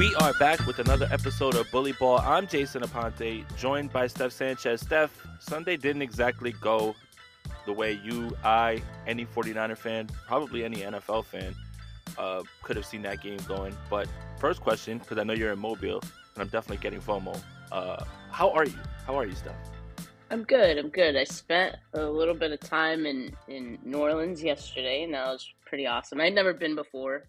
We are back with another episode of Bully Ball. I'm Jason Aponte, joined by Steph Sanchez. Steph, Sunday didn't exactly go the way you, I, any 49er fan, probably any NFL fan, uh, could have seen that game going. But first question, because I know you're in Mobile, and I'm definitely getting FOMO. Uh, how are you? How are you, Steph? I'm good. I'm good. I spent a little bit of time in in New Orleans yesterday, and that was pretty awesome. I'd never been before,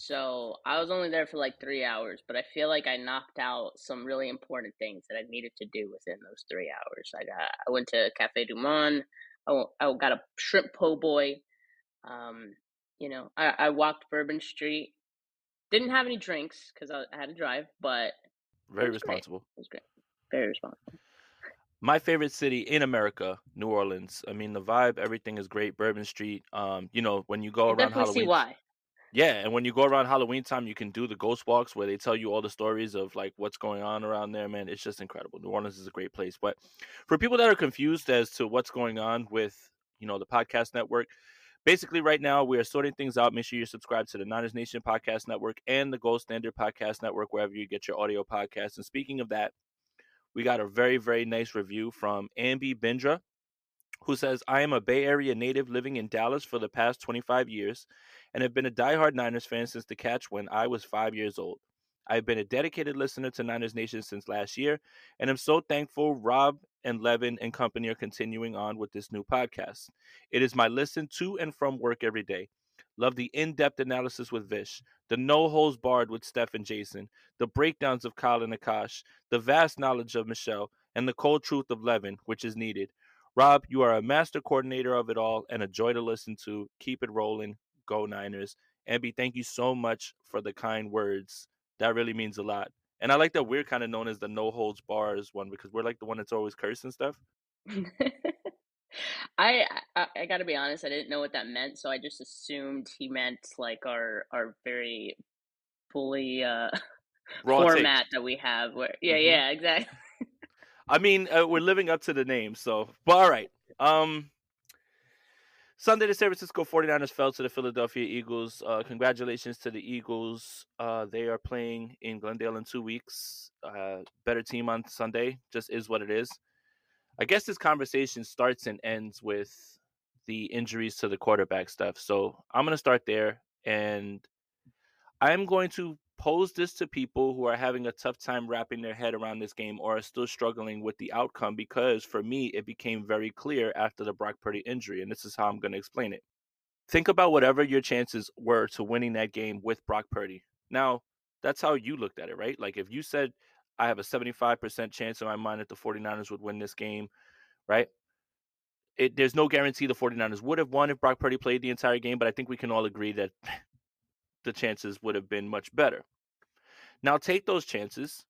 so I was only there for like three hours, but I feel like I knocked out some really important things that I needed to do within those three hours. I got I went to Cafe Du Monde. I, I got a shrimp po' boy. Um, you know, I, I walked Bourbon Street. Didn't have any drinks because I, I, had to drive, but very responsible. Great. It was great. Very responsible. My favorite city in America, New Orleans. I mean, the vibe, everything is great. Bourbon Street. Um, you know, when you go I around definitely Halloween, see why. Yeah, and when you go around Halloween time, you can do the ghost walks where they tell you all the stories of like what's going on around there, man. It's just incredible. New Orleans is a great place. But for people that are confused as to what's going on with, you know, the podcast network, basically right now we are sorting things out. Make sure you're subscribed to the Niners Nation Podcast Network and the Gold Standard Podcast Network, wherever you get your audio podcasts. And speaking of that, we got a very, very nice review from Ambi Bindra who says, I am a Bay Area native living in Dallas for the past 25 years and have been a diehard Niners fan since the catch when I was five years old. I've been a dedicated listener to Niners Nation since last year, and I'm so thankful Rob and Levin and company are continuing on with this new podcast. It is my listen to and from work every day. Love the in depth analysis with Vish, the no holes barred with Steph and Jason, the breakdowns of Kyle and Akash, the vast knowledge of Michelle, and the cold truth of Levin, which is needed. Rob, you are a master coordinator of it all and a joy to listen to. Keep it rolling. Go Niners. Ambi, thank you so much for the kind words. That really means a lot. And I like that we're kind of known as the no holds bars one because we're like the one that's always cursing stuff. I, I I gotta be honest, I didn't know what that meant, so I just assumed he meant like our our very fully uh Raw format take. that we have where yeah, Mhm. yeah, exactly. I mean, uh, we're living up to the name, so. But all right. Um, Sunday, the San Francisco 49ers fell to the Philadelphia Eagles. Uh, congratulations to the Eagles. Uh, they are playing in Glendale in two weeks. Uh, better team on Sunday. Just is what it is. I guess this conversation starts and ends with the injuries to the quarterback stuff. So I'm going to start there. And I'm going to pose this to people who are having a tough time wrapping their head around this game or are still struggling with the outcome because for me, it became very clear after the Brock Purdy injury. And this is how I'm going to explain it. Think about whatever your chances were to winning that game with Brock Purdy. Now, that's how you looked at it, right? Like if you said, I have a 75% chance in my mind that the 49ers would win this game, right? It, there's no guarantee the 49ers would have won if Brock Purdy played the entire game, but I think we can all agree that the chances would have been much better. Now take those chances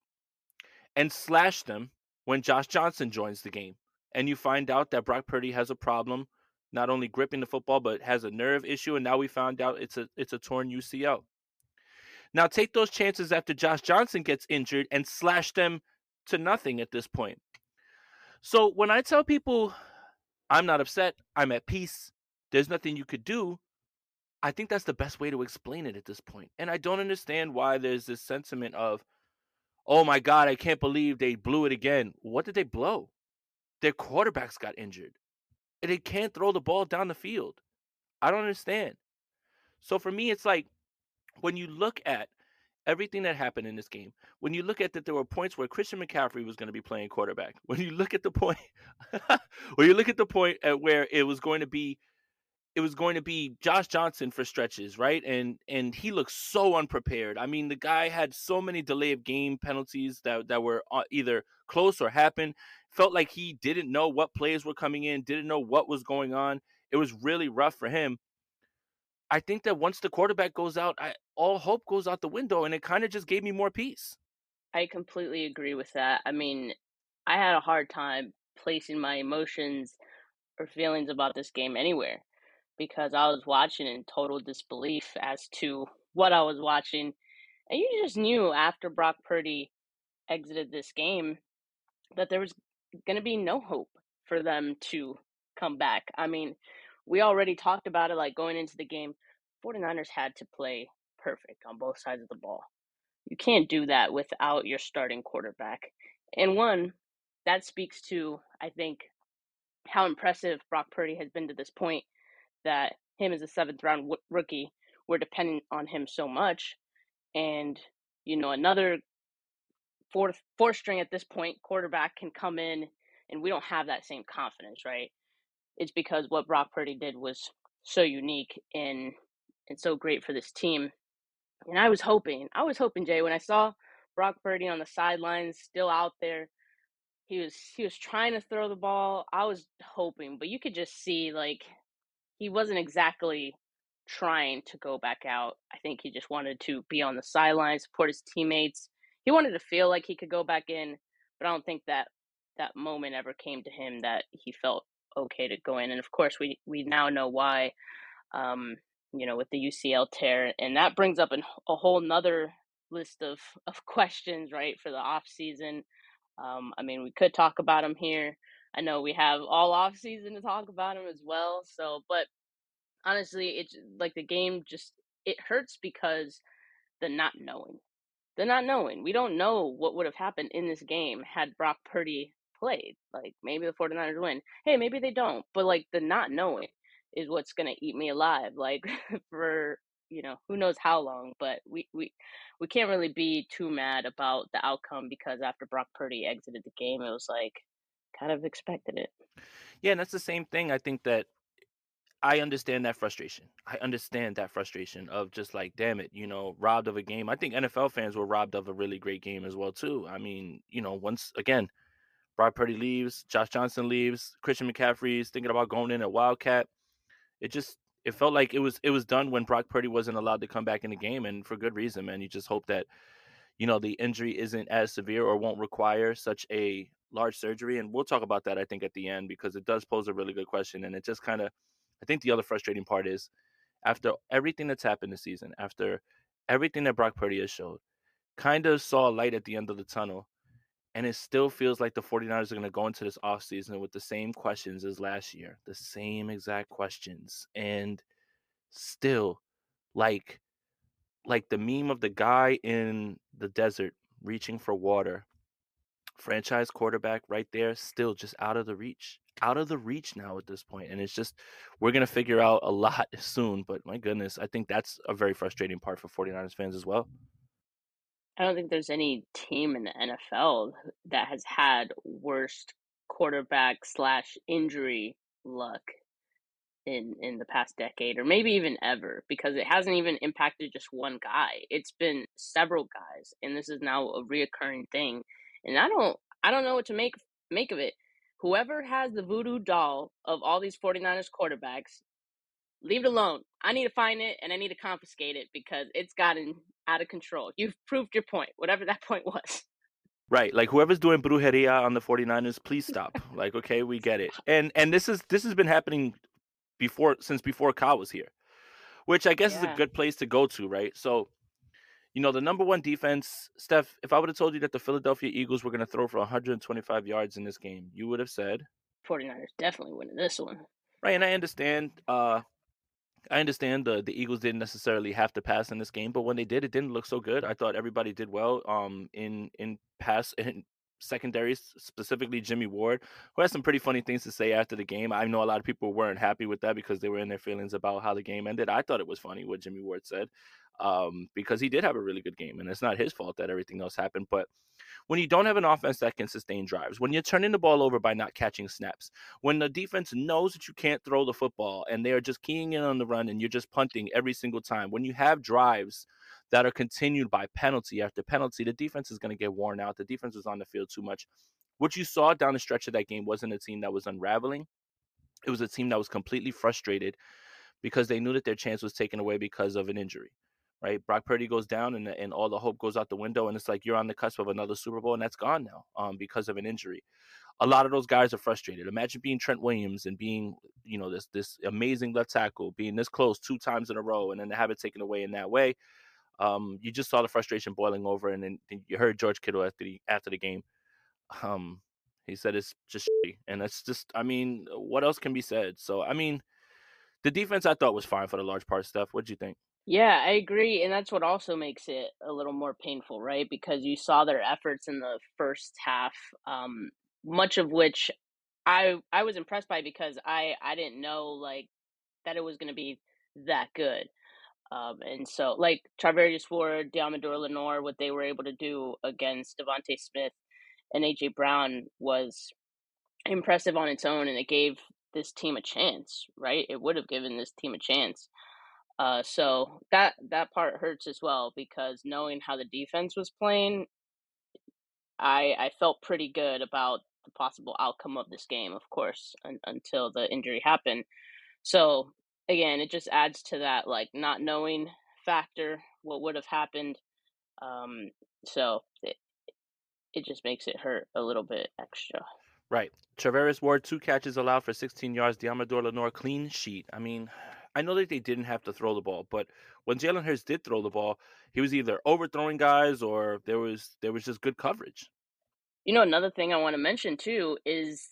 and slash them when Josh Johnson joins the game. And you find out that Brock Purdy has a problem not only gripping the football but has a nerve issue and now we found out it's a it's a torn UCL. Now take those chances after Josh Johnson gets injured and slash them to nothing at this point. So when I tell people I'm not upset, I'm at peace, there's nothing you could do, I think that's the best way to explain it at this point. And I don't understand why there's this sentiment of, oh my God, I can't believe they blew it again. What did they blow? Their quarterbacks got injured. And they can't throw the ball down the field. I don't understand. So for me, it's like when you look at everything that happened in this game, when you look at that there were points where Christian McCaffrey was going to be playing quarterback, when you look at the point when you look at the point at where it was going to be it was going to be Josh Johnson for stretches, right? And and he looked so unprepared. I mean, the guy had so many delay of game penalties that that were uh, either close or happened. Felt like he didn't know what plays were coming in, didn't know what was going on. It was really rough for him. I think that once the quarterback goes out, I, all hope goes out the window, and it kind of just gave me more peace. I completely agree with that. I mean, I had a hard time placing my emotions or feelings about this game anywhere because I was watching in total disbelief as to what I was watching. And you just knew after Brock Purdy exited this game that there was going to be no hope for them to come back. I mean, we already talked about it like going into the game. 49ers had to play perfect on both sides of the ball. you can't do that without your starting quarterback. And one, that speaks to, I think, how impressive Brock Purdy has been to this point that him as a seventh round w- rookie, we're dependent on him so much. And, you know, another fourth, fourth string at this point, quarterback can come in and we don't have that same confidence, right? It's because what Brock Purdy did was so unique and and so great for this team. And I was hoping, I was hoping, Jay, when I saw Brock Purdy on the sidelines, still out there, he was he was trying to throw the ball. I was hoping, but you could just see like he wasn't exactly trying to go back out. I think he just wanted to be on the sidelines, support his teammates. He wanted to feel like he could go back in, but I don't think that that moment ever came to him that he felt okay to go in. And of course, we we now know why. Um, you know, with the UCL tear, and that brings up an, a whole nother list of of questions, right, for the off season. Um, I mean, we could talk about him here. I know we have all off season to talk about him as well. So, but honestly, it's like the game just it hurts because the not knowing, the not knowing. We don't know what would have happened in this game had Brock Purdy played. Like maybe the 49ers win. Hey, maybe they don't. But like the not knowing is what's gonna eat me alive. Like for you know who knows how long. But we we we can't really be too mad about the outcome because after Brock Purdy exited the game, it was like kind of expected it. Yeah, and that's the same thing. I think that I understand that frustration. I understand that frustration of just like, damn it, you know, robbed of a game. I think NFL fans were robbed of a really great game as well too. I mean, you know, once again, Brock Purdy leaves, Josh Johnson leaves, Christian McCaffrey's thinking about going in at Wildcat. It just it felt like it was it was done when Brock Purdy wasn't allowed to come back in the game, and for good reason, man. You just hope that you know the injury isn't as severe or won't require such a large surgery, and we'll talk about that I think at the end because it does pose a really good question, and it just kind of I think the other frustrating part is after everything that's happened this season, after everything that Brock Purdy has showed, kind of saw a light at the end of the tunnel. And it still feels like the 49ers are going to go into this offseason with the same questions as last year, the same exact questions. And still, like, like the meme of the guy in the desert reaching for water, franchise quarterback right there, still just out of the reach, out of the reach now at this point. And it's just, we're going to figure out a lot soon. But my goodness, I think that's a very frustrating part for 49ers fans as well. I don't think there's any team in the NFL that has had worst quarterback slash injury luck in in the past decade or maybe even ever because it hasn't even impacted just one guy it's been several guys and this is now a reoccurring thing and i don't i don't know what to make make of it whoever has the voodoo doll of all these 49ers quarterbacks leave it alone i need to find it and i need to confiscate it because it's gotten out of control you've proved your point whatever that point was Right. Like whoever's doing brujeria on the 49ers, please stop. like, okay, we get it. And and this is this has been happening before since before Kyle was here. Which I guess is a good place to go to, right? So, you know, the number one defense, Steph, if I would have told you that the Philadelphia Eagles were gonna throw for 125 yards in this game, you would have said 49ers definitely winning this one Right, and I understand uh I understand the the Eagles didn't necessarily have to pass in this game, but when they did, it didn't look so good. I thought everybody did well um in in pass in secondaries, specifically Jimmy Ward, who had some pretty funny things to say after the game. I know a lot of people weren't happy with that because they were in their feelings about how the game ended. I thought it was funny what Jimmy Ward said. Um, because he did have a really good game, and it's not his fault that everything else happened. But when you don't have an offense that can sustain drives, when you're turning the ball over by not catching snaps, when the defense knows that you can't throw the football and they are just keying in on the run and you're just punting every single time, when you have drives that are continued by penalty after penalty, the defense is going to get worn out. The defense was on the field too much. What you saw down the stretch of that game wasn't a team that was unraveling. It was a team that was completely frustrated because they knew that their chance was taken away because of an injury right? Brock Purdy goes down and and all the hope goes out the window, and it's like you're on the cusp of another Super Bowl, and that's gone now um, because of an injury. A lot of those guys are frustrated. Imagine being Trent Williams and being, you know, this this amazing left tackle, being this close two times in a row, and then to have it taken away in that way. Um, you just saw the frustration boiling over, and then you heard George Kittle after the after the game. Um, he said it's just, shitty. and that's just, I mean, what else can be said? So, I mean, the defense I thought was fine for the large part. Steph. What do you think? Yeah, I agree, and that's what also makes it a little more painful, right? Because you saw their efforts in the first half, um, much of which I I was impressed by because I I didn't know like that it was going to be that good. Um, and so like Charvarius Ward, Deommodore Lenoir, what they were able to do against DeVonta Smith and AJ Brown was impressive on its own, and it gave this team a chance, right? It would have given this team a chance. Uh, so that that part hurts as well because knowing how the defense was playing, I I felt pretty good about the possible outcome of this game. Of course, un- until the injury happened. So again, it just adds to that like not knowing factor what would have happened. Um, so it it just makes it hurt a little bit extra. Right. Charvarius Ward, two catches allowed for 16 yards. Deommodore Lenoir, clean sheet. I mean, I know that they didn't have to throw the ball, but when Jalen Hurts did throw the ball, he was either overthrowing guys or there was there was just good coverage. You know, another thing I want to mention too is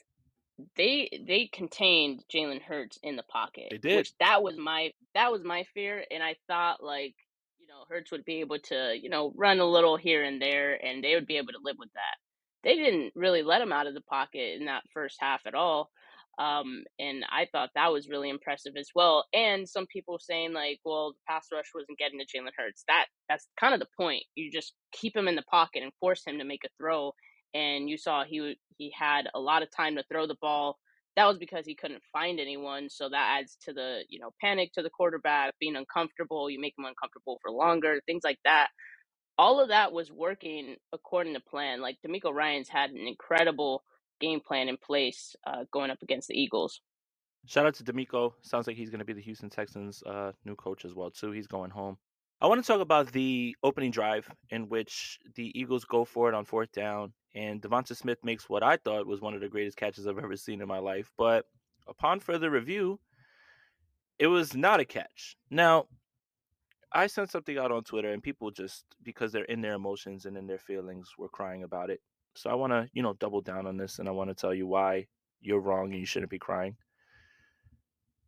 they they contained Jalen Hurts in the pocket. They did. Which that was my that was my fear, and I thought like you know Hurts would be able to you know run a little here and there, and they would be able to live with that. They didn't really let him out of the pocket in that first half at all. Um, and I thought that was really impressive as well. And some people saying like, well, the pass rush wasn't getting to Jalen Hurts. That that's kind of the point. You just keep him in the pocket and force him to make a throw. And you saw he he had a lot of time to throw the ball. That was because he couldn't find anyone. So that adds to the you know panic to the quarterback being uncomfortable. You make him uncomfortable for longer, things like that. All of that was working according to plan. Like DeMeco Ryans had an incredible game plan in place uh, going up against the Eagles. Shout out to DeMeco. Sounds like he's going to be the Houston Texans' uh, new coach as well too. He's going home. I want to talk about the opening drive in which the Eagles go for it on fourth down, and DeVonta Smith makes what I thought was one of the greatest catches I've ever seen in my life. But upon further review, it was not a catch. Now, I sent something out on Twitter, and people just because they're in their emotions and in their feelings were crying about it. So I want to, you know, double down on this, and I want to tell you why you're wrong and you shouldn't be crying.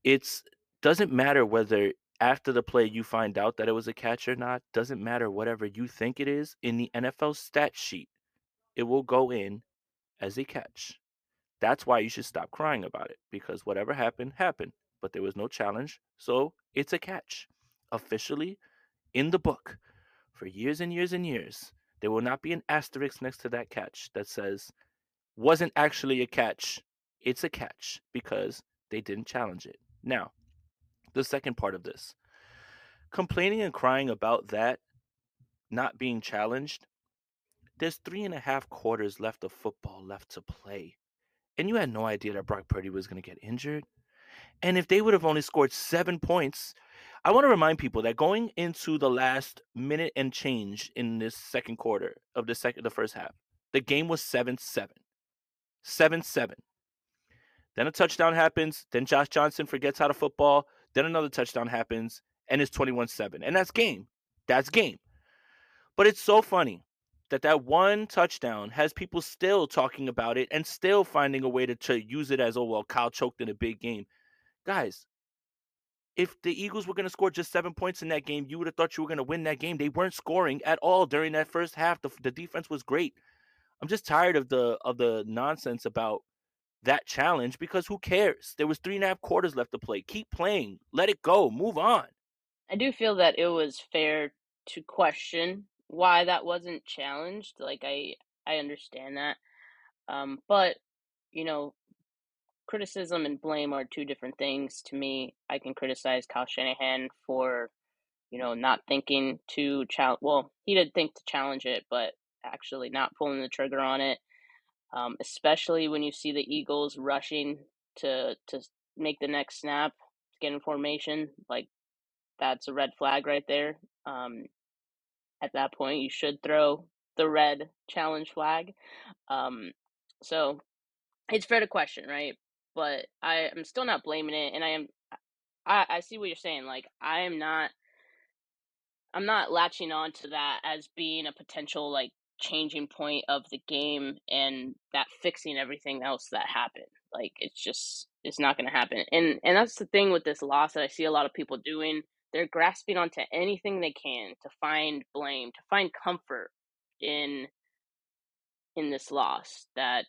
It's doesn't matter whether after the play you find out that it was a catch or not. Doesn't matter whatever you think it is in the NFL stat sheet, it will go in as a catch. That's why you should stop crying about it because whatever happened happened, but there was no challenge, so it's a catch. Officially in the book for years and years and years, there will not be an asterisk next to that catch that says wasn't actually a catch. It's a catch because they didn't challenge it. Now, the second part of this complaining and crying about that not being challenged, there's three and a half quarters left of football left to play. And you had no idea that Brock Purdy was going to get injured. And if they would have only scored seven points, I want to remind people that going into the last minute and change in this second quarter of the second the first half, the game was 7-7. 7-7. Then a touchdown happens, then Josh Johnson forgets how to football, then another touchdown happens and it's 21-7. And that's game. That's game. But it's so funny that that one touchdown has people still talking about it and still finding a way to, to use it as oh well Kyle choked in a big game. Guys, if the Eagles were going to score just seven points in that game, you would have thought you were going to win that game. They weren't scoring at all during that first half. The, the defense was great. I'm just tired of the of the nonsense about that challenge because who cares? There was three and a half quarters left to play. Keep playing. Let it go. Move on. I do feel that it was fair to question why that wasn't challenged. Like I I understand that. Um, but you know, criticism and blame are two different things to me. I can criticize Kyle Shanahan for, you know, not thinking to challenge. Well, he did think to challenge it, but actually not pulling the trigger on it. Um, especially when you see the Eagles rushing to to make the next snap get in formation, like that's a red flag right there. Um, at that point, you should throw the red challenge flag. Um, so it's fair to question, right? But I am still not blaming it, and I am. I, I see what you're saying. Like I am not. I'm not latching on to that as being a potential like changing point of the game and that fixing everything else that happened. Like it's just it's not going to happen. And and that's the thing with this loss that I see a lot of people doing they're grasping onto anything they can to find blame, to find comfort in in this loss that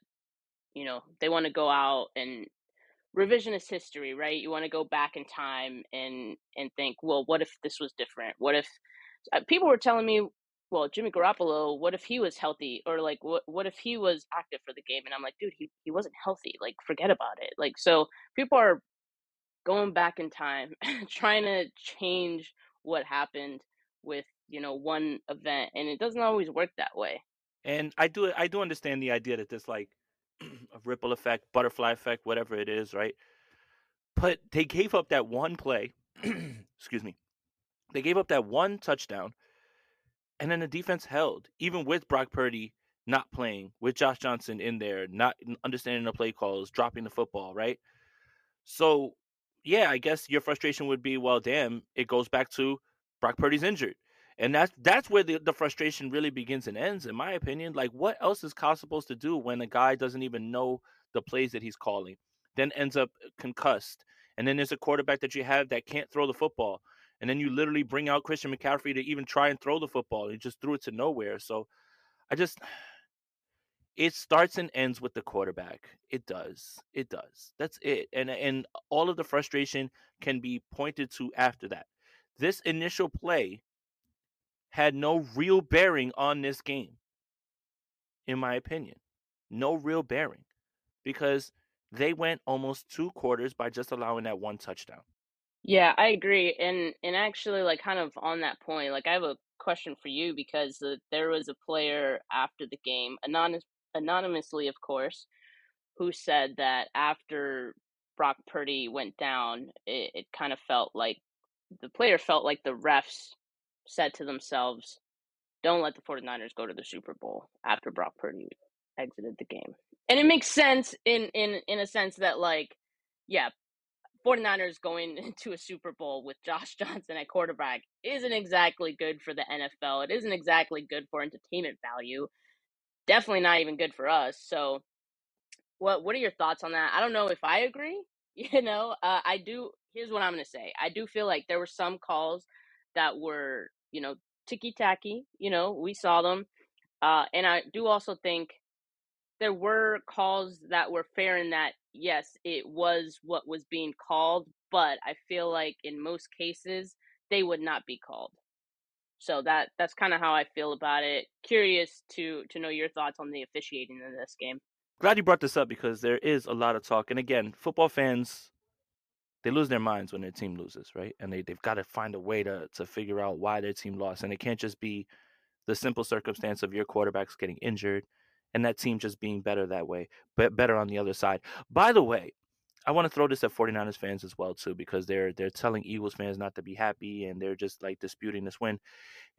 you know they want to go out and revisionist history right? You want to go back in time and and think well what if this was different? What if uh, people were telling me well jimmy garoppolo what if he was healthy? or like what what if he was active for the game? and i'm like dude he, he wasn't healthy like forget about it. Like so people are going back in time trying to change what happened with you know one event and it doesn't always work that way. And I do I do understand the idea that this like a ripple effect, butterfly effect, whatever it is, right? But they gave up that one play. excuse me. They gave up that one touchdown, and then the defense held, even with Brock Purdy not playing, with Josh Johnson in there, not understanding the play calls, dropping the football, right? So, yeah, I guess your frustration would be, well, damn, it goes back to Brock Purdy's injured. And that's that's where the, the frustration really begins and ends, in my opinion. Like, what else is Kyle supposed to do when a guy doesn't even know the plays that he's calling, then ends up uh, concussed, and then there's a quarterback that you have that can't throw the football, and then you literally bring out Christian McCaffrey to even try and throw the football, he just threw it to nowhere. So, I just it starts and ends with the quarterback. It does. It does. That's it. And and all of the frustration can be pointed to after that. This initial play had no real bearing on this game, in my opinion. No real bearing because they went almost two quarters by just allowing that one touchdown. Yeah, I agree. And and actually like kind of on that point, like I have a question for you because uh, there was a player after the game, anonymous anonymously of course, who said that after Brock Purdy went down, it, it kind of felt like the player felt like the refs said to themselves, don't let the 49ers go to the Super Bowl after Brock Purdy exited the game. And it makes sense in in in a sense that like yeah, 49ers going into a Super Bowl with Josh Johnson at quarterback isn't exactly good for the NFL. It isn't exactly good for entertainment value. Definitely not even good for us. So what what are your thoughts on that? I don't know if I agree. You know, uh, I do. Here's what I'm going to say. I do feel like there were some calls that were, you know, ticky tacky. You know, we saw them, uh, and I do also think there were calls that were fair in that yes, it was what was being called, but I feel like in most cases they would not be called. So that that's kind of how I feel about it. Curious to to know your thoughts on the officiating in this game glad you brought this up because there is a lot of talk. And again, football fans, they lose their minds when their team loses, right? And they, they've got to find a way to, to figure out why their team lost. And it can't just be the simple circumstance of your quarterbacks getting injured and that team just being better that way, but better on the other side. By the way, I want to throw this at 49ers fans as well too because they're they're telling Eagles fans not to be happy and they're just like disputing this win.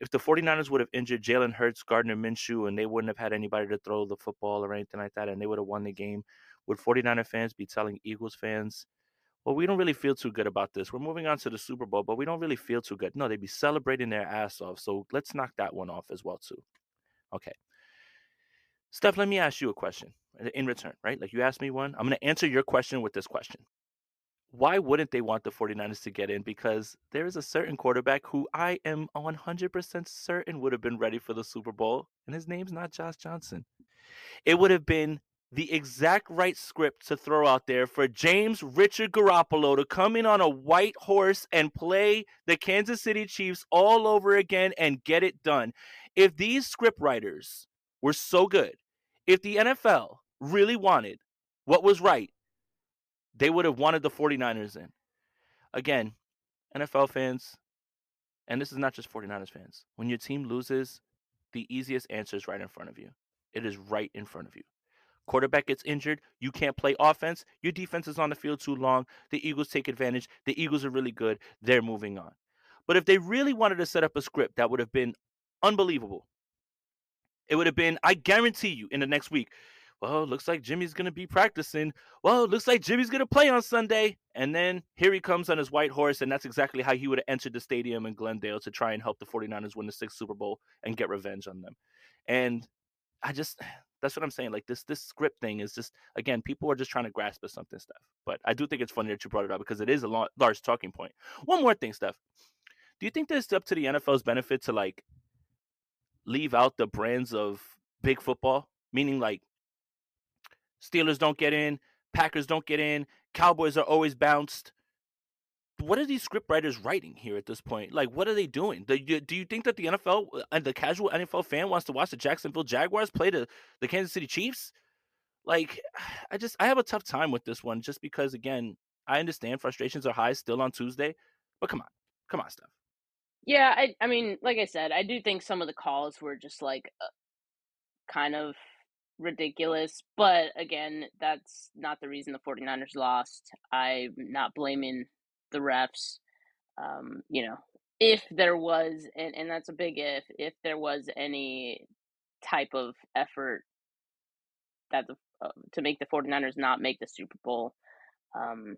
If the 49ers would have injured Jalen Hurts, Gardner Minshew, and they wouldn't have had anybody to throw the football or anything like that, and they would have won the game, would 49er fans be telling Eagles fans, well, we don't really feel too good about this. We're moving on to the Super Bowl, but we don't really feel too good. No, they'd be celebrating their ass off. So let's knock that one off as well too. Okay. Steph, let me ask you a question uh, in return, right? Like you asked me one. I'm going to answer your question with this question. Why wouldn't they want the 49ers to get in? Because there is a certain quarterback who I am 100% certain would have been ready for the Super Bowl, and his name's not Josh Johnson. It would have been the exact right script to throw out there for James Richard Garoppolo to come in on a white horse and play the Kansas City Chiefs all over again and get it done. If these script writers were so good, if the NFL really wanted what was right, they would have wanted the 49ers in. Again, NFL fans, and this is not just 49ers fans, when your team loses, the easiest answer is right in front of you. It is right in front of you. Quarterback gets injured, you can't play offense, your defense is on the field too long, the Eagles take advantage, the Eagles are really good, they're moving on. But if they really wanted to set up a script that would have been unbelievable, it would have been, I guarantee you, in the next week, well, looks like Jimmy's going to be practicing. Well, looks like Jimmy's going to play on Sunday. And then here he comes on his white horse. And that's exactly how he would have entered the stadium in Glendale to try and help the 49ers win the sixth Super Bowl and get revenge on them. And I just, that's what I'm saying. Like this, this script thing is just, again, people are just trying to grasp at something, stuff. But I do think it's funny that you brought it up because it is a large talking point. One more thing, Steph. Do you think that it's up to the NFL's benefit to like leave out the brands of big football? Meaning like Steelers don't get in, Packers don't get in, Cowboys are always bounced. What are these script writers writing here at this point? Like, what are they doing? Do you, do you think that the NFL and the casual NFL fan wants to watch the Jacksonville Jaguars play the, the Kansas City Chiefs? Like, I just I have a tough time with this one just because again, I understand frustrations are high still on Tuesday, but come on, come on, Steph. Yeah, I I mean, like I said, I do think some of the calls were just like uh, kind of ridiculous, but again, that's not the reason the 49ers lost. I'm not blaming the refs. Um, you know, if there was and and that's a big if, if there was any type of effort that the uh, to make the 49ers not make the Super Bowl, um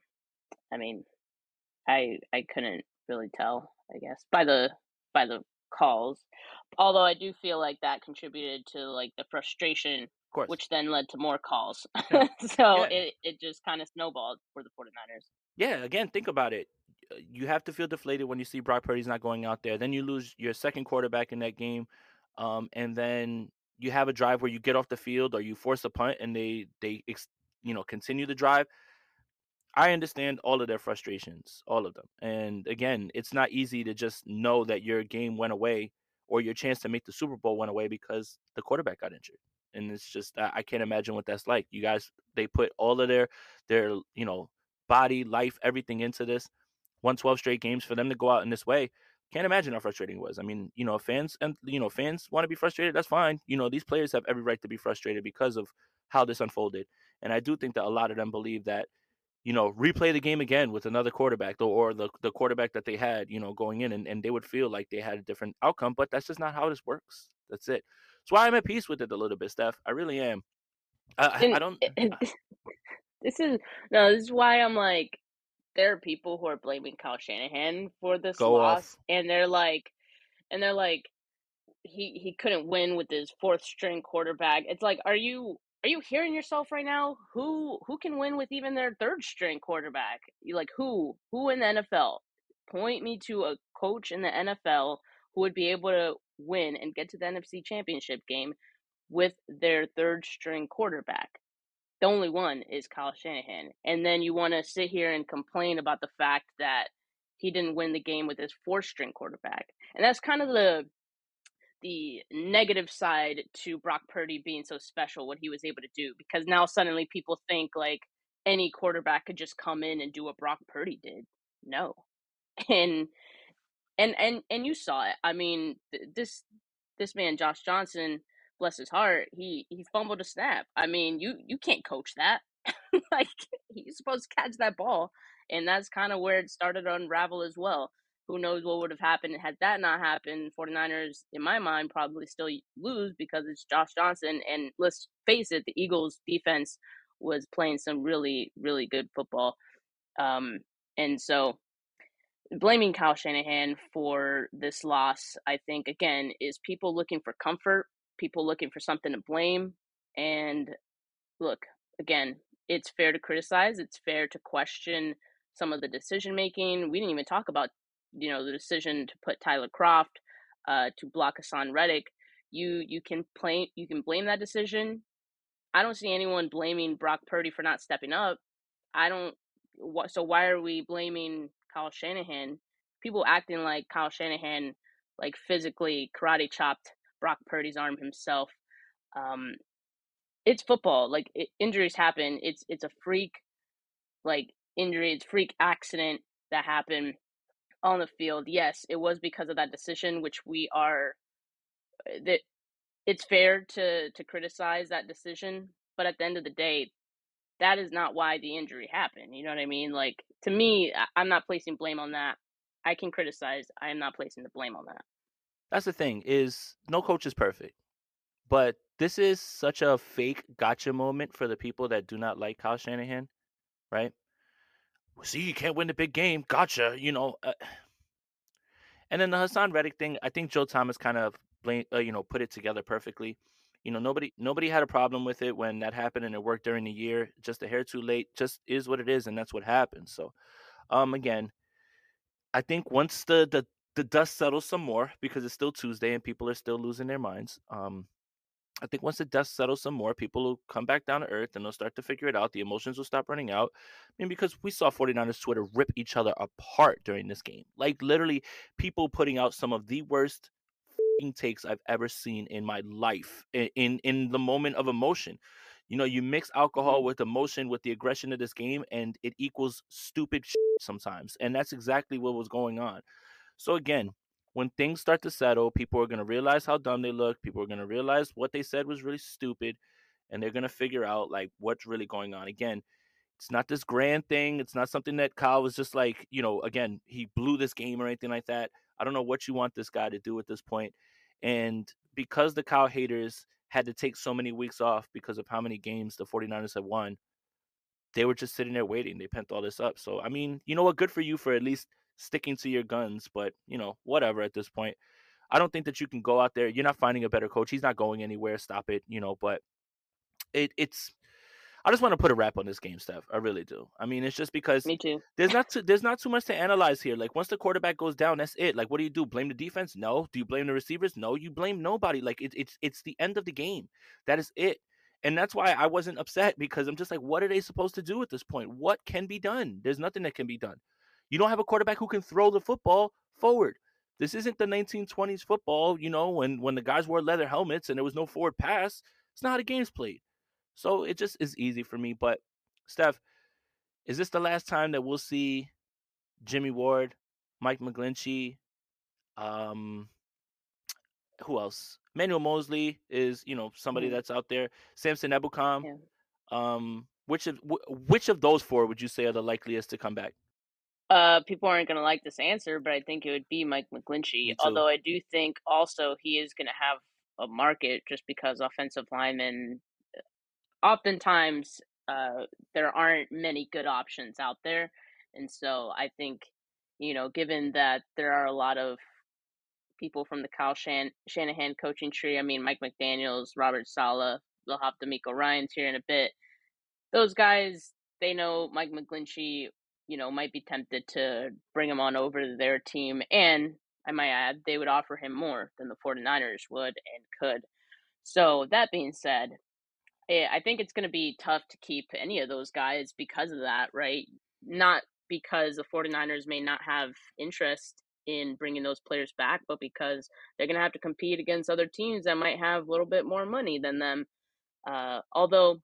I mean, I I couldn't really tell, I guess, by the by the calls. Although I do feel like that contributed to like the frustration, which then led to more calls. So yeah. it it just kind of snowballed for the 49ers. Yeah, again, think about it. Uh, you have to feel deflated when you see Brock Purdy's not going out there. Then you lose your second quarterback in that game, um, and then you have a drive where you get off the field or you force a punt and they they you know continue the drive I understand all of their frustrations, all of them. And again, it's not easy to just know that your game went away or your chance to make the Super Bowl went away because the quarterback got injured. And it's just I can't imagine what that's like. You guys they put all of their their, you know, body, life, everything into this. 112 straight games for them to go out in this way. Can't imagine how frustrating it was. I mean, you know, fans and you know, fans want to be frustrated, that's fine. You know, these players have every right to be frustrated because of how this unfolded. And I do think that a lot of them believe that you know, replay the game again with another quarterback or the, the quarterback that they had, you know, going in and, and they would feel like they had a different outcome, but that's just not how this works. That's it. That's why I'm at peace with it a little bit, Steph. I really am. I, I don't. this is no. This is why I'm like, there are people who are blaming Kyle Shanahan for this loss, off. and they're like, and they're like, he he couldn't win with his fourth string quarterback. It's like, are you are you hearing yourself right now? Who who can win with even their third string quarterback? You like who? Who in the NFL? Point me to a coach in the NFL who would be able to win and get to the NFC Championship game with their third string quarterback. The only one is Kyle Shanahan. And then you want to sit here and complain about the fact that he didn't win the game with his fourth string quarterback. And that's kind of the the negative side to Brock Purdy being so special, what he was able to do, because now suddenly people think like any quarterback could just come in and do what Brock Purdy did. No, and and and and you saw it. I mean, this this man Josh Johnson, bless his heart, he he fumbled a snap. I mean, you you can't coach that. like he's supposed to catch that ball, and that's kind of where it started to unravel as well who knows what would have happened had that not happened 49ers in my mind probably still lose because it's josh johnson and let's face it the eagles defense was playing some really really good football um, and so blaming kyle shanahan for this loss i think again is people looking for comfort people looking for something to blame and look again it's fair to criticize it's fair to question some of the decision making. We didn't even talk about you know the decision to put Tyler Kroft uh, to block Haason Reddick, you you can blame you can blame that decision. I don't see anyone blaming Brock Purdy for not stepping up. I don't. So why are we blaming Kyle Shanahan? People acting like Kyle Shanahan like physically karate chopped Brock Purdy's arm himself. Um, it's football. Like it, injuries happen. It's it's a freak like injury. It's freak accident that happened on the field, yes, it was because of that decision, which we are uh, that it's fair to to criticize that decision, but at the end of the day, that is not why the injury happened. You know what I mean? Like to me, I'm not placing blame on that. I can criticize. I am not placing the blame on that. That's the thing is no coach is perfect. But this is such a fake gotcha moment for the people that do not like Kyle Shanahan, right? see, you can't win the big game. Gotcha. You know. Uh, and then the Haason Reddick thing, I think Joe Thomas kind of blame, uh, you know, put it together perfectly. You know, nobody nobody had a problem with it when that happened and it worked during the year. Just a hair too late. Just is what it is, and that's what happened. So, um, again, I think once the the the dust settles some more because it's still Tuesday and people are still losing their minds. Um, I think once the dust settles some more, people will come back down to earth and they'll start to figure it out. The emotions will stop running out. I mean, because we saw 49ers Twitter rip each other apart during this game. Like, literally, people putting out some of the worst takes I've ever seen in my life in, in, in the moment of emotion. You know, you mix alcohol Mm-hmm. with emotion, with the aggression of this game, and it equals stupid sometimes. And that's exactly what was going on. So, again, when things start to settle, people are going to realize how dumb they look. People are going to realize what they said was really stupid, and they're going to figure out like what's really going on. Again, it's not this grand thing. It's not something that Kyle was just like, you know, again, he blew this game or anything like that. I don't know what you want this guy to do at this point. And because the Kyle haters had to take so many weeks off because of how many games the 49ers have won, they were just sitting there waiting. They pent all this up. So, I mean, you know what? Good for you for at least sticking to your guns, but you know, whatever at this point. I don't think that you can go out there. You're not finding a better coach. He's not going anywhere. Stop it, you know, but it it's I just want to put a wrap on this game, Steph. I really do. I mean, it's just because Me too. there's not too, there's not too much to analyze here. Like once the quarterback goes down, that's it. Like what do you do? Blame the defense? No. Do you blame the receivers? No. You blame nobody. Like it, it's it's the end of the game. That is it. And that's why I wasn't upset because I'm just like, what are they supposed to do at this point? What can be done? There's nothing that can be done. You don't have a quarterback who can throw the football forward. This isn't the 1920s football, you know, when when the guys wore leather helmets and there was no forward pass. It's not how the game's played. So it just is easy for me. But Steph, is this the last time that we'll see Jimmy Ward, Mike McGlinchey, um, who else? Manuel Moseley is, you know, somebody Mhm. that's out there. Samson Ebukam. Yeah. Um, which of wh- which of those four would you say are the likeliest to come back? Uh, people aren't going to like this answer, but I think it would be Mike McGlinchey. Although I do think also he is going to have a market just because offensive linemen, oftentimes, uh, there aren't many good options out there, and so I think, you know, given that there are a lot of people from the Kyle Shan- Shanahan coaching tree, I mean, Mike McDaniel's, Robert Saleh, they'll have DeMeco Ryans here in a bit. Those guys, they know Mike McGlinchey you know, might be tempted to bring him on over to their team. And I might add, they would offer him more than the 49ers would and could. So, that being said, eh, I think it's going to be tough to keep any of those guys because of that, right? Not because the 49ers may not have interest in bringing those players back, but because they're going to have to compete against other teams that might have a little bit more money than them. Uh, although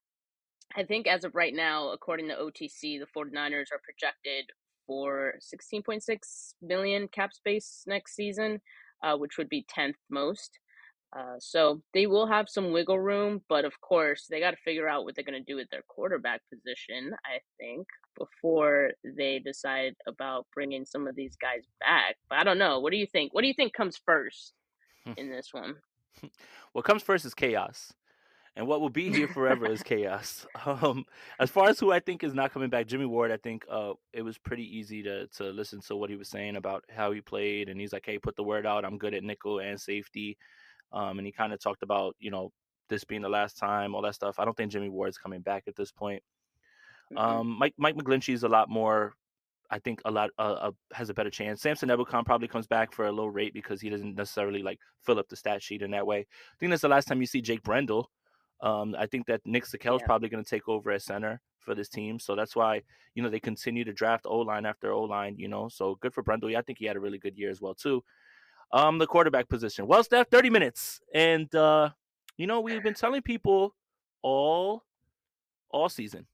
I think as of right now, according to OTC, the 49ers are projected for 16.6 million cap space next season, uh, which would be 10th most. Uh, so they will have some wiggle room, but of course, they got to figure out what they're going to do with their quarterback position, I think, before they decide about bringing some of these guys back. But I don't know. What do you think? What do you think comes first in this one? What comes first is chaos. And what will be here forever is chaos. Um, as far as who I think is not coming back, Jimmy Ward, I think uh, it was pretty easy to to listen to what he was saying about how he played, and he's like, "Hey, put the word out. I'm good at nickel and safety." Um, and he kind of talked about, you know, this being the last time, all that stuff. I don't think Jimmy Ward's coming back at this point. Mhm. Um, Mike Mike McGlinchey is a lot more. I think a lot uh, uh, has a better chance. Samson Ebukam probably comes back for a low rate because he doesn't necessarily like fill up the stat sheet in that way. I think that's the last time you see Jake Brendel. Um, I think that Nick Zakelj's Yeah. probably going to take over as center for this team, so that's why you know they continue to draft O line after O line. You know, so good for Brendel. I think he had a really good year as well too. Um, the quarterback position. Well, Steph, thirty minutes, and uh, you know we've been telling people all all season.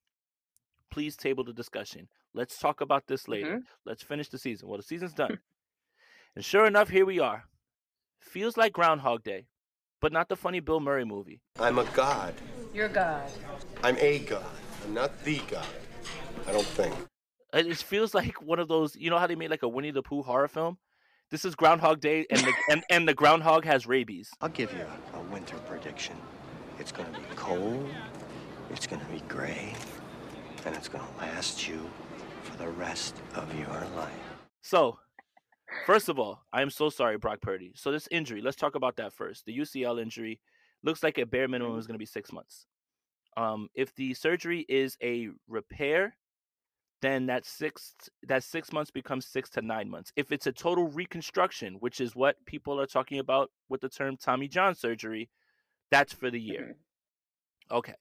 Please table the discussion. Let's talk about this later. Let's finish the season. Well, the season's done. and sure enough, here we are. Feels like Groundhog Day, but not the funny Bill Murray movie. I'm a god. You're a God. I'm a god. I'm not the god. I don't think. It just feels like one of those, you know how they made like a Winnie the Pooh horror film? This is Groundhog Day, and the and, and the groundhog has rabies. I'll give you a, a winter prediction. It's gonna be cold, it's gonna be gray, and it's gonna last you for the rest of your life. So, first of all, I am so sorry, Brock Purdy. So this injury, let's talk about that first. The UCL injury looks like a bare minimum is going to be six months. Um, if the surgery is a repair, then that six that six months becomes six to nine months. If it's a total reconstruction, which is what people are talking about with the term Tommy John surgery, that's for the year. Mhm. Okay.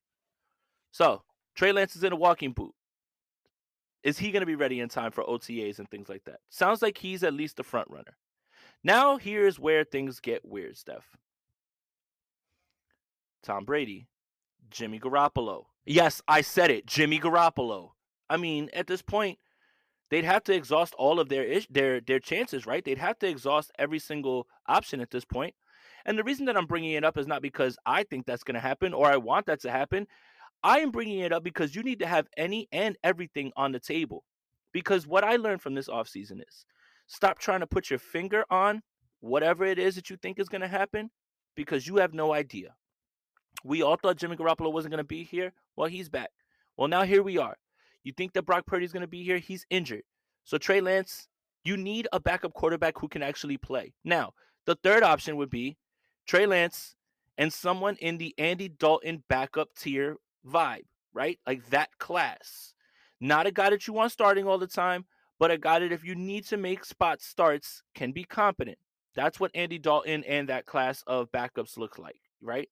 So Trey Lance is in a walking boot. Is he going to be ready in time for OTAs and things like that? Sounds like he's at least the front runner. Now here's where things get weird, Steph. Tom Brady, Jimmy Garoppolo. Yes, I said it, Jimmy Garoppolo. I mean, at this point, they'd have to exhaust all of their their their chances, right? They'd have to exhaust every single option at this point. And the reason that I'm bringing it up is not because I think that's going to happen or I want that to happen. I am bringing it up because you need to have any and everything on the table. Because what I learned from this offseason is stop trying to put your finger on whatever it is that you think is going to happen because you have no idea. We all thought Jimmy Garoppolo wasn't going to be here. Well, he's back. Well, now here we are. You think that Brock Purdy is going to be here? He's injured. So Trey Lance, you need a backup quarterback who can actually play. Now, the third option would be Trey Lance and someone in the Andy Dalton backup tier vibe, right? Like that class. Not a guy that you want starting all the time, but a guy that if you need to make spot starts can be competent. That's what Andy Dalton and that class of backups look like, right?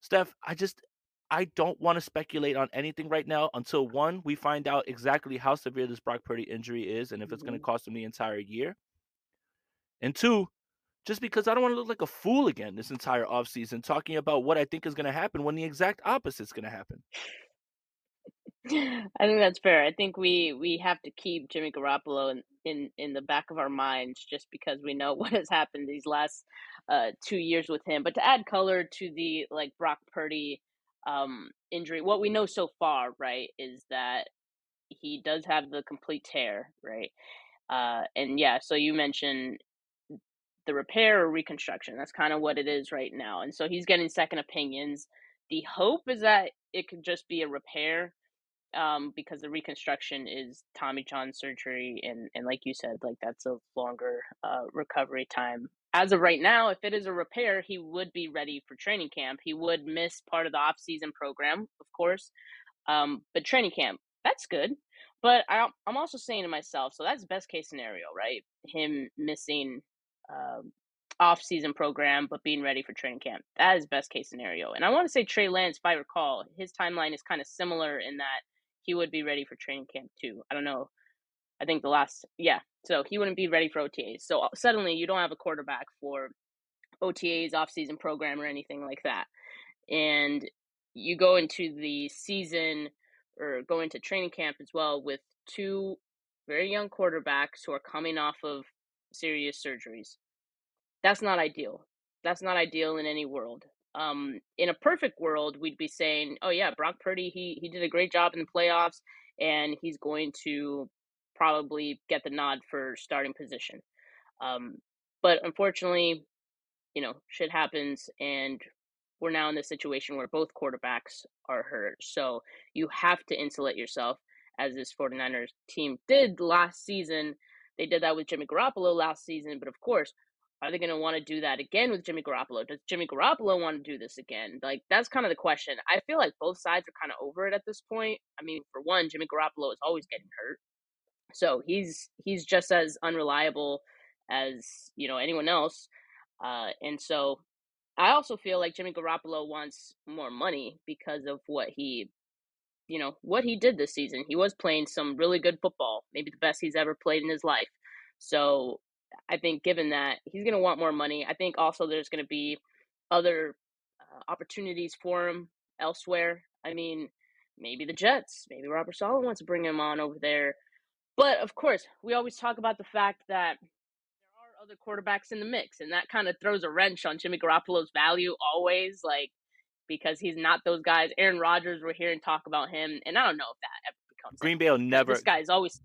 Steph, I just I don't want to speculate on anything right now until one, we find out exactly how severe this Brock Purdy injury is and if it's going to mm-hmm. cost him the entire year. And two, just because I don't want to look like a fool again this entire offseason talking about what I think is going to happen when the exact opposite is going to happen. I think that's fair. I think we we have to keep Jimmy Garoppolo in, in in the back of our minds just because we know what has happened these last uh two years with him. But to add color to the like Brock Purdy um injury, what we know so far, right, is that he does have the complete tear, right? Uh and yeah, so you mentioned the repair or reconstruction. That's kind of what it is right now. And so he's getting second opinions. The hope is that it could just be a repair um, because the reconstruction is Tommy John surgery, and and like you said, like that's a longer uh, recovery time. As of right now, if it is a repair, he would be ready for training camp. He would miss part of the off season program, of course, um, but training camp that's good. But I, I'm also saying to myself, so that's best case scenario, right? Him missing um, off season program, but being ready for training camp. That is best case scenario. And I want to say Trey Lance, if I recall, his timeline is kind of similar in that he would be ready for training camp too. I don't know. I think the last, yeah. So he wouldn't be ready for OTAs. So uh, suddenly you don't have a quarterback for OTAs, off-season program, or anything like that. And you go into the season or go into training camp as well with two very young quarterbacks who are coming off of serious surgeries. That's not ideal. That's not ideal in any world. Um, in a perfect world, we'd be saying, "Oh yeah, Brock Purdy, he he did a great job in the playoffs, and he's going to probably get the nod for starting position." Um, but unfortunately, you know, shit happens, and we're now in this situation where both quarterbacks are hurt. So you have to insulate yourself, as this 49ers team did last season. They did that with Jimmy Garoppolo last season, but of course, are they going to want to do that again with Jimmy Garoppolo? Does Jimmy Garoppolo want to do this again? Like that's kind of the question. I feel like both sides are kind of over it at this point. I mean, for one, Jimmy Garoppolo is always getting hurt, so he's he's just as unreliable as you know anyone else. Uh, and so I also feel like Jimmy Garoppolo wants more money because of what he, you know, what he did this season. He was playing some really good football, maybe the best he's ever played in his life. So I think given that he's going to want more money, I think also there's going to be other uh, opportunities for him elsewhere. I mean, maybe the Jets, maybe Robert Saleh wants to bring him on over there. But of course, we always talk about the fact that there are other quarterbacks in the mix, and that kind of throws a wrench on Jimmy Garoppolo's value always, like because he's not those guys. Aaron Rodgers, we're hearing talk about him, and I don't know if that ever becomes Green Bay will never. This guy's always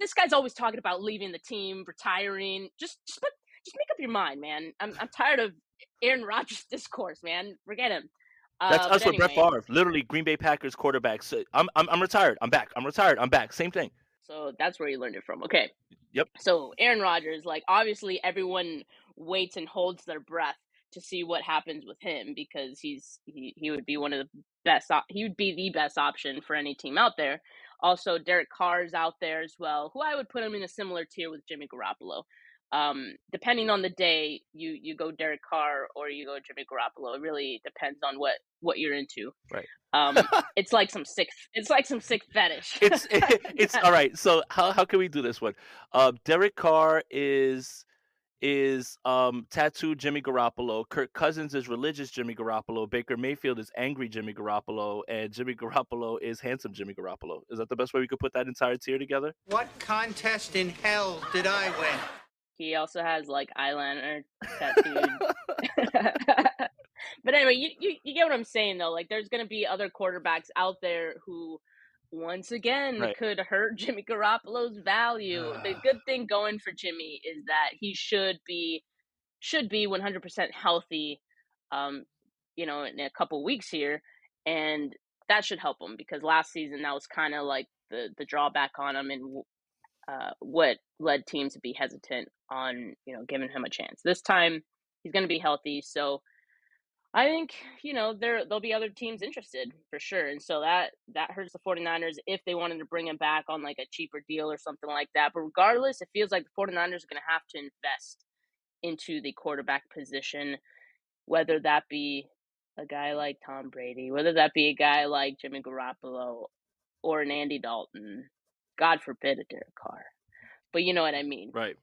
this guy's always talking about leaving the team, retiring. Just just put, just make up your mind, man. I'm I'm tired of Aaron Rodgers discourse, man. Forget him. Uh, That's us with Brett Favre. Literally, Green Bay Packers quarterback. So I'm, I'm I'm retired. I'm back. I'm retired. I'm back. Same thing. So that's where you learned it from. Okay. Yep. So Aaron Rodgers, like obviously everyone waits and holds their breath to see what happens with him because he's he, he would be one of the best op- he would be the best option for any team out there. Also, Derek Carr's out there as well, who I would put him in a similar tier with Jimmy Garoppolo. Um, depending on the day, you you go Derek Carr or you go Jimmy Garoppolo. It really depends on what what you're into. Right. Um, it's like some sick. It's like some sick fetish. it's it, it's all right. So how how can we do this one? Uh, Derek Carr is is um tattooed Jimmy Garoppolo. Kirk Cousins is religious Jimmy Garoppolo. Baker Mayfield is angry Jimmy Garoppolo, and Jimmy Garoppolo is handsome Jimmy Garoppolo. Is that the best way we could put that entire tier together? What contest in hell did I win? He also has like eyeliner tattooed. but anyway, you, you you get what I'm saying though. Like there's gonna be other quarterbacks out there who once again Right. could hurt Jimmy Garoppolo's value. the good thing going for Jimmy is that he should be should be 100% healthy um you know in a couple weeks here and that should help him because last season that was kind of like the the drawback on him and uh, what led teams to be hesitant on you know giving him a chance. This time he's going to be healthy, so I think you know there there'll be other teams interested for sure, and so that that hurts the 49ers if they wanted to bring him back on like a cheaper deal or something like that. But regardless, it feels like the 49ers are going to have to invest into the quarterback position, whether that be a guy like Tom Brady, whether that be a guy like Jimmy Garoppolo or an Andy Dalton. God forbid a Derek Carr. But you know what I mean. Right.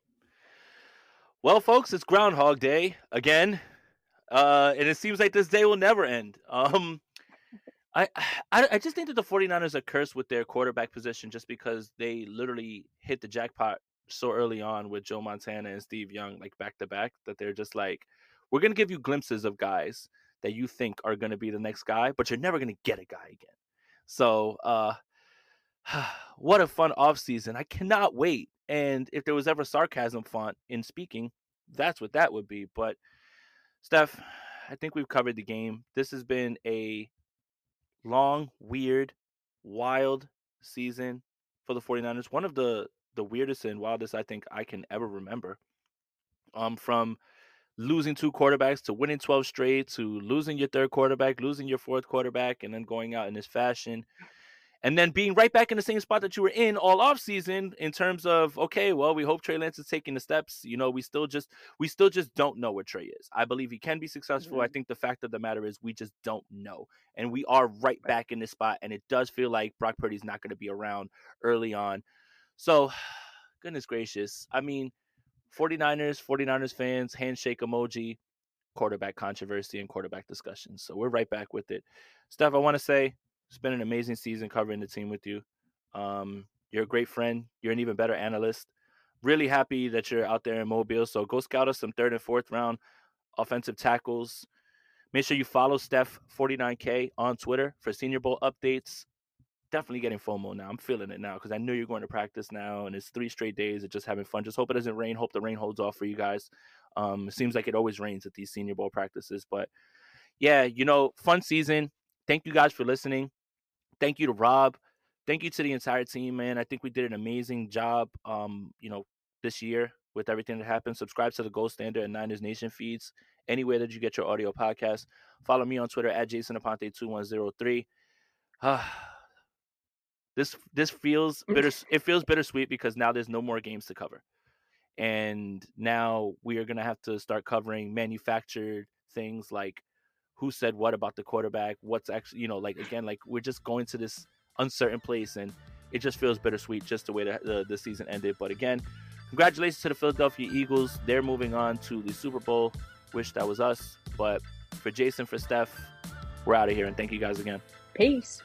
Well, folks, it's Groundhog Day again, uh, and it seems like this day will never end. Um, I, I I just think that the 49ers are cursed with their quarterback position just because they literally hit the jackpot so early on with Joe Montana and Steve Young, like back to back, that they're just like, we're gonna give you glimpses of guys that you think are gonna be the next guy, but you're never gonna get a guy again. So, uh, what a fun off season! I cannot wait. And if there was ever sarcasm font in speaking, that's what that would be. But Steph, I think we've covered the game. This has been a long, weird, wild season for the 49ers. One of the the weirdest and wildest I think I can ever remember. Um from losing two quarterbacks to winning 12 straight to losing your third quarterback, losing your fourth quarterback and then going out in this fashion and then being right back in the same spot that you were in all off season in terms of okay, well, we hope Trey Lance is taking the steps. You know, we still just we still just don't know what Trey is. I believe he can be successful. I Mhm. think the fact of the matter is we just don't know, and we are right back in this spot. And it does feel like Brock Purdy's not going to be around early on. So, goodness gracious, I mean, 49ers, 49ers fans, handshake emoji, quarterback controversy and quarterback discussion. So we're right back with it. Steph, I want to say it's been an amazing season covering the team with you. Um, you're a great friend. You're an even better analyst. Really happy that you're out there in Mobile. So go scout us some third and fourth round offensive tackles. Make sure you follow Steph 49K on Twitter for Senior Bowl updates. Definitely getting FOMO now. I'm feeling it now because I know you're going to practice now, and it's three straight days of just having fun. Just hope it doesn't rain. Hope the rain holds off for you guys. Um, it seems like it always rains at these Senior Bowl practices, but yeah, you know, fun season. Thank you guys for listening. Thank you to Rob. Thank you to the entire team, man. I think we did an amazing job. Um, you know, this year with everything that happened. Subscribe to the Gold Standard and Niners Nation feeds anywhere that you get your audio podcast. Follow me on Twitter at Jason Aponte two one zero three. This this feels bitter. it feels bittersweet because now there's no more games to cover, and now we are gonna have to start covering manufactured things like who said what about the quarterback, what's actually you know like again like we're just going to this uncertain place, and it just feels bittersweet just the way that the, the season ended. But again, congratulations to the Philadelphia Eagles. They're moving on to the Super Bowl. Wish that was us, but for Jason, for Steph, we're out of here, and thank you guys again. Peace.